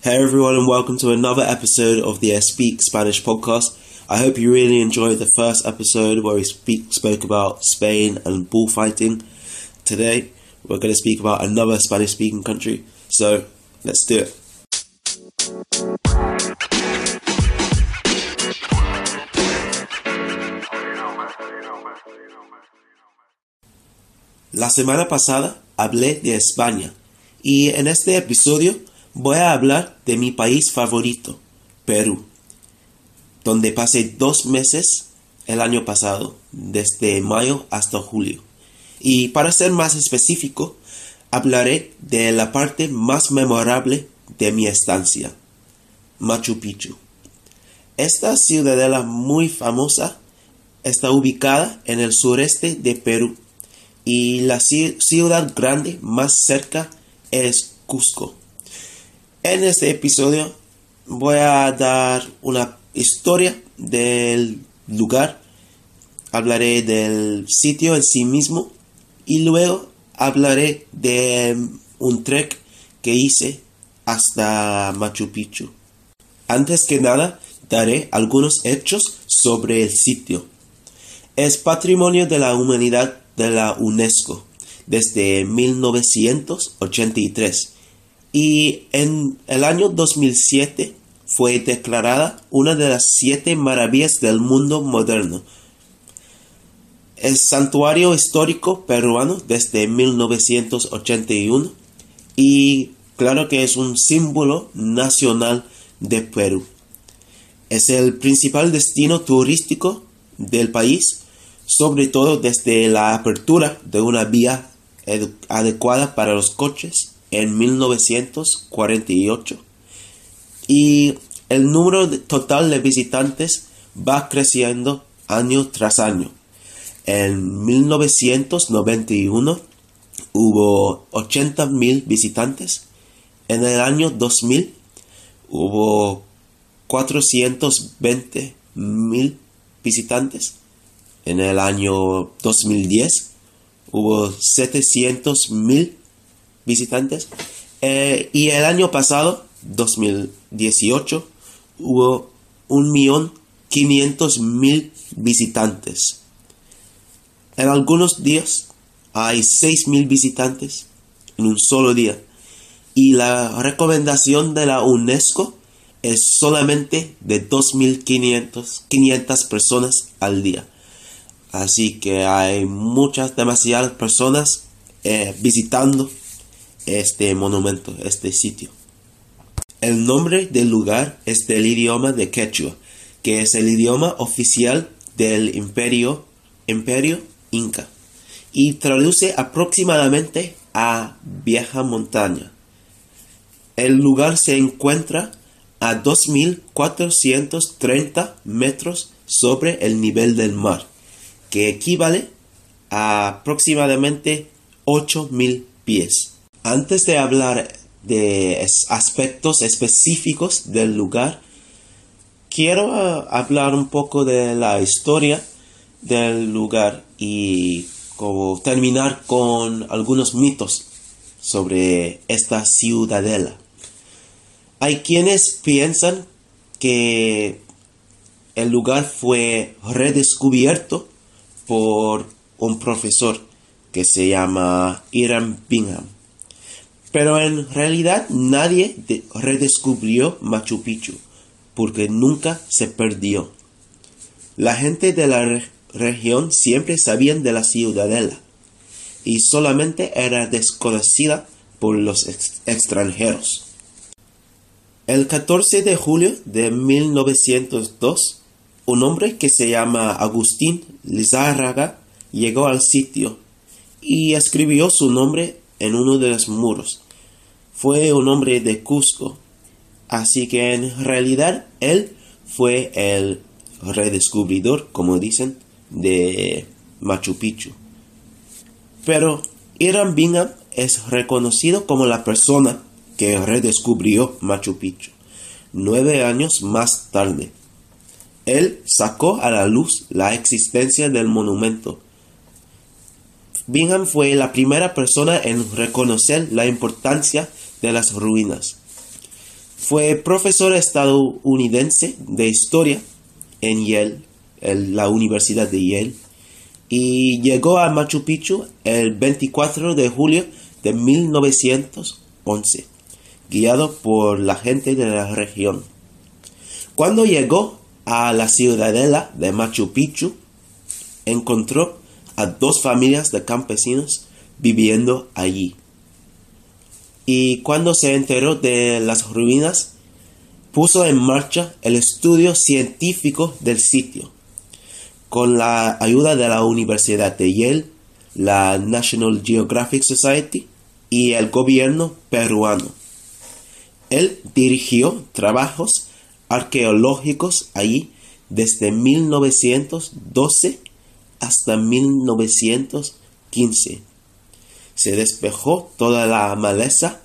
Hey everyone, and welcome to another episode of the Speak Spanish podcast. I hope you really enjoyed the first episode where we speak, spoke about Spain and bullfighting. Today, we're going to speak about another Spanish speaking country. So, let's do it. La semana pasada hablé de España y en este episodio voy a hablar de mi país favorito, Perú, donde pasé dos meses el año pasado, desde mayo hasta julio. Y para ser más específico, hablaré de la parte más memorable de mi estancia, Machu Picchu. Esta ciudadela muy famosa está ubicada en el sureste de Perú y la ciudad grande más cerca es Cusco. En este episodio voy a dar una historia del lugar, hablaré del sitio en sí mismo y luego hablaré de un trek que hice hasta Machu Picchu. Antes que nada, daré algunos hechos sobre el sitio. Es patrimonio de la humanidad de la UNESCO desde 1983 y en el año 2007 fue declarada una de las siete maravillas del mundo moderno. Es santuario histórico peruano desde 1981 y claro que es un símbolo nacional de Perú. Es el principal destino turístico del país sobre todo desde la apertura de una vía adecuada para los coches en 1948 y el número total de visitantes va creciendo año tras año. En 1991 hubo 80.000 visitantes. En el año 2000 hubo 420.000 visitantes en el año 2010 hubo 700 mil visitantes. Eh, y el año pasado, 2018, hubo 1.500.000 visitantes. En algunos días hay 6.000 visitantes en un solo día. Y la recomendación de la UNESCO es solamente de 2.500 personas al día. Así que hay muchas, demasiadas personas eh, visitando este monumento, este sitio. El nombre del lugar es del idioma de Quechua, que es el idioma oficial del imperio, imperio inca, y traduce aproximadamente a vieja montaña. El lugar se encuentra a 2.430 metros sobre el nivel del mar que equivale a aproximadamente 8.000 pies. Antes de hablar de aspectos específicos del lugar, quiero ah, hablar un poco de la historia del lugar y como terminar con algunos mitos sobre esta ciudadela. Hay quienes piensan que el lugar fue redescubierto por un profesor que se llama Iram Bingham. Pero en realidad nadie redescubrió Machu Picchu porque nunca se perdió. La gente de la región siempre sabían de la ciudadela y solamente era desconocida por los extranjeros. El 14 de julio de 1902 un hombre que se llama Agustín Lizárraga llegó al sitio y escribió su nombre en uno de los muros. Fue un hombre de Cusco, así que en realidad él fue el redescubridor, como dicen, de Machu Picchu. Pero Iram Bingham es reconocido como la persona que redescubrió Machu Picchu nueve años más tarde. Él sacó a la luz la existencia del monumento. Bingham fue la primera persona en reconocer la importancia de las ruinas. Fue profesor estadounidense de historia en Yale, en la Universidad de Yale, y llegó a Machu Picchu el 24 de julio de 1911, guiado por la gente de la región. Cuando llegó a la ciudadela de Machu Picchu, encontró a dos familias de campesinos viviendo allí. Y cuando se enteró de las ruinas, puso en marcha el estudio científico del sitio. Con la ayuda de la Universidad de Yale, la National Geographic Society y el gobierno peruano. Él dirigió trabajos arqueológicos allí desde 1912 hasta 1915. Se despejó toda la maleza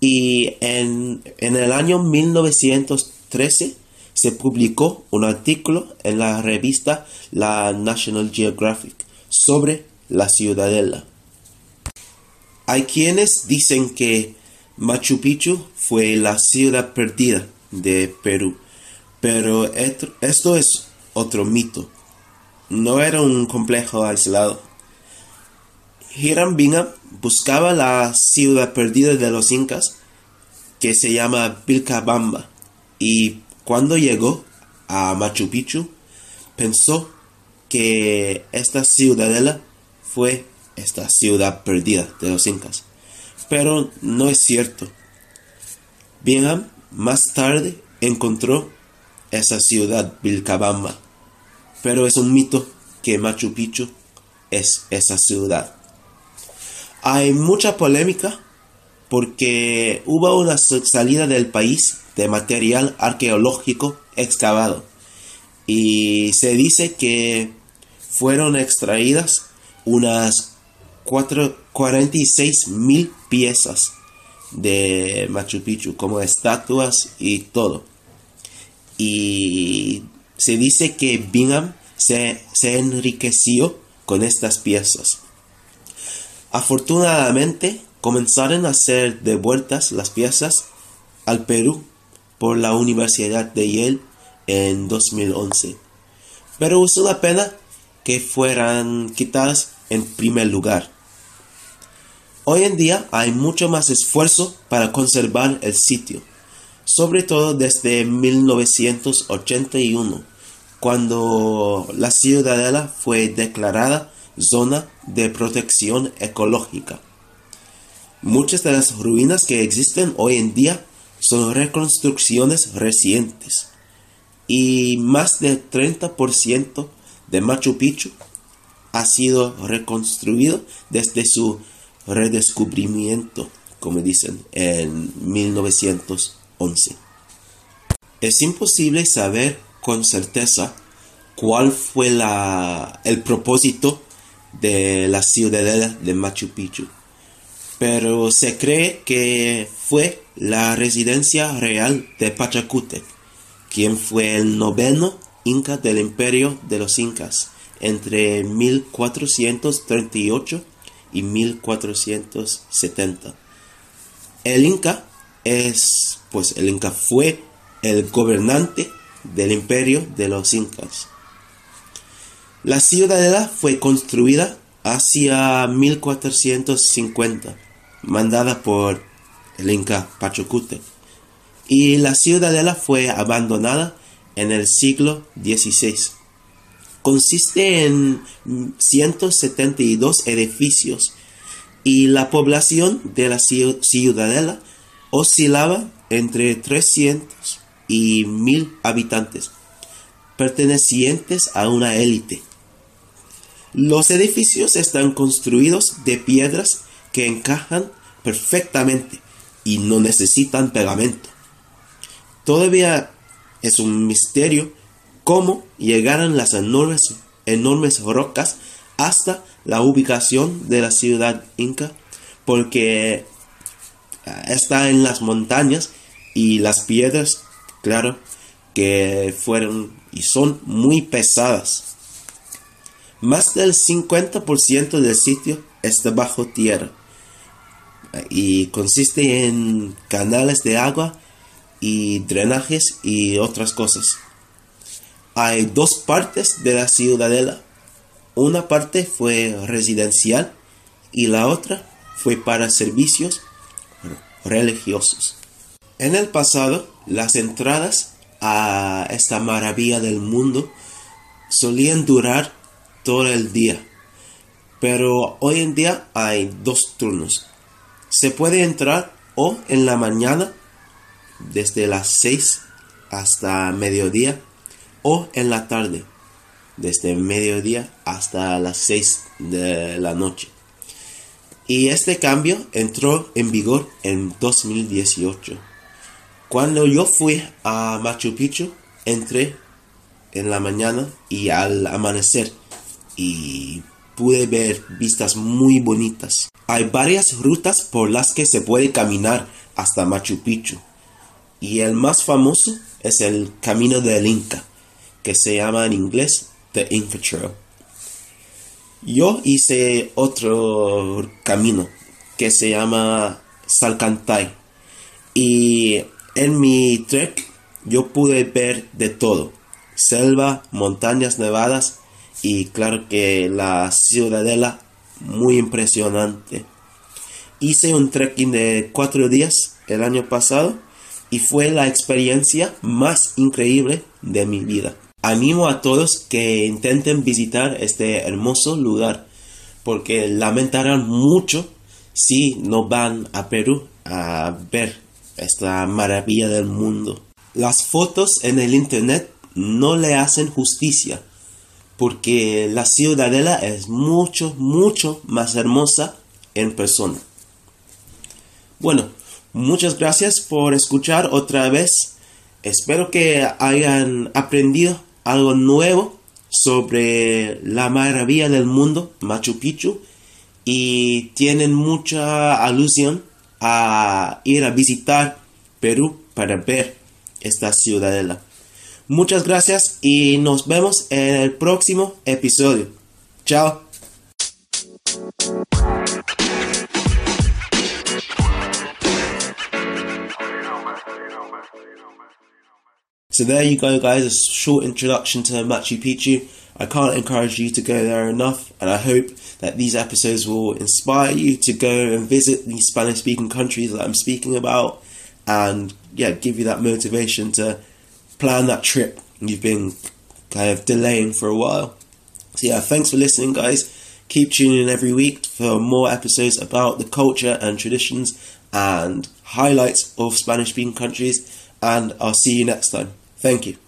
y en, el año 1913 se publicó un artículo en la revista La National Geographic sobre la ciudadela. Hay quienes dicen que Machu Picchu fue la ciudad perdida de Perú, pero esto es otro mito. No era un complejo aislado. Hiram Bingham buscaba la ciudad perdida de los incas, que se llama Vilcabamba, y cuando llegó a Machu Picchu, pensó que esta ciudadela fue esta ciudad perdida de los incas. Pero no es cierto. Bingham más tarde encontró esa ciudad Vilcabamba, pero es un mito que Machu Picchu es esa ciudad. Hay mucha polémica porque hubo una salida del país de material arqueológico excavado y se dice que fueron extraídas unas 46 mil piezas de Machu Picchu como estatuas y todo. Y se dice que Bingham se, se enriqueció con estas piezas. Afortunadamente, comenzaron a ser devueltas las piezas al Perú por la Universidad de Yale en 2011. Pero es una pena que fueran quitadas en primer lugar. Hoy en día hay mucho más esfuerzo para conservar el sitio, sobre todo desde 1981, cuando la ciudadela fue declarada zona de protección ecológica. Muchas de las ruinas que existen hoy en día son reconstrucciones recientes y más del 30% de Machu Picchu ha sido reconstruido desde su redescubrimiento, como dicen, en 1911. Es imposible saber con certeza cuál fue la, el propósito de la ciudadela de Machu Picchu, pero se cree que fue la residencia real de Pachacútec, quien fue el noveno inca del imperio de los incas entre 1438 y 1470. El Inca es, pues el Inca fue el gobernante del imperio de los Incas. La ciudadela fue construida hacia 1450, mandada por el Inca Pachacútec, y la ciudadela fue abandonada en el siglo XVI consiste en 172 edificios y la población de la ciudadela oscilaba entre 300 y 1000 habitantes, pertenecientes a una élite. Los edificios están construidos de piedras que encajan perfectamente y no necesitan pegamento. Todavía es un misterio cómo llegaron las enormes, enormes rocas hasta la ubicación de la ciudad inca, porque está en las montañas y las piedras, claro, que fueron y son muy pesadas. Más del 50% del sitio está bajo tierra y consiste en canales de agua y drenajes y otras cosas. Hay dos partes de la ciudadela. Una parte fue residencial y la otra fue para servicios religiosos. En el pasado, las entradas a esta maravilla del mundo solían durar todo el día, pero hoy en día hay dos turnos. Se puede entrar o en la mañana desde las 6 hasta mediodía o en la tarde desde mediodía hasta las 6 de la noche. Y este cambio entró en vigor en 2018. Cuando yo fui a Machu Picchu, entré en la mañana y al amanecer y pude ver vistas muy bonitas. Hay varias rutas por las que se puede caminar hasta Machu Picchu y el más famoso es el Camino del Inca, que se llama en inglés The Inca Trail. Yo hice otro camino que se llama Salcantay y en mi trek yo pude ver de todo, selva, montañas nevadas y claro que la ciudadela muy impresionante. Hice un trekking de cuatro días el año pasado y fue la experiencia más increíble de mi vida. Animo a todos que intenten visitar este hermoso lugar porque lamentarán mucho si no van a Perú a ver esta maravilla del mundo. Las fotos en el internet no le hacen justicia porque la ciudadela es mucho, mucho más hermosa en persona. Bueno, muchas gracias por escuchar otra vez. Espero que hayan aprendido algo nuevo sobre la maravilla del mundo, Machu Picchu, y tienen mucha alusión a ir a visitar Perú para ver esta ciudadela. Muchas gracias y nos vemos en el próximo episodio. Chao. So there you go guys, a short introduction to Machu Picchu. I can't encourage you to go there enough and I hope that these episodes will inspire you to go and visit these Spanish speaking countries that I'm speaking about and yeah, give you that motivation to plan that trip you've been kind of delaying for a while. So, yeah, thanks for listening, guys. Keep tuning in every week for more episodes about the culture and traditions and highlights of Spanish speaking countries. And I'll see you next time. Thank you.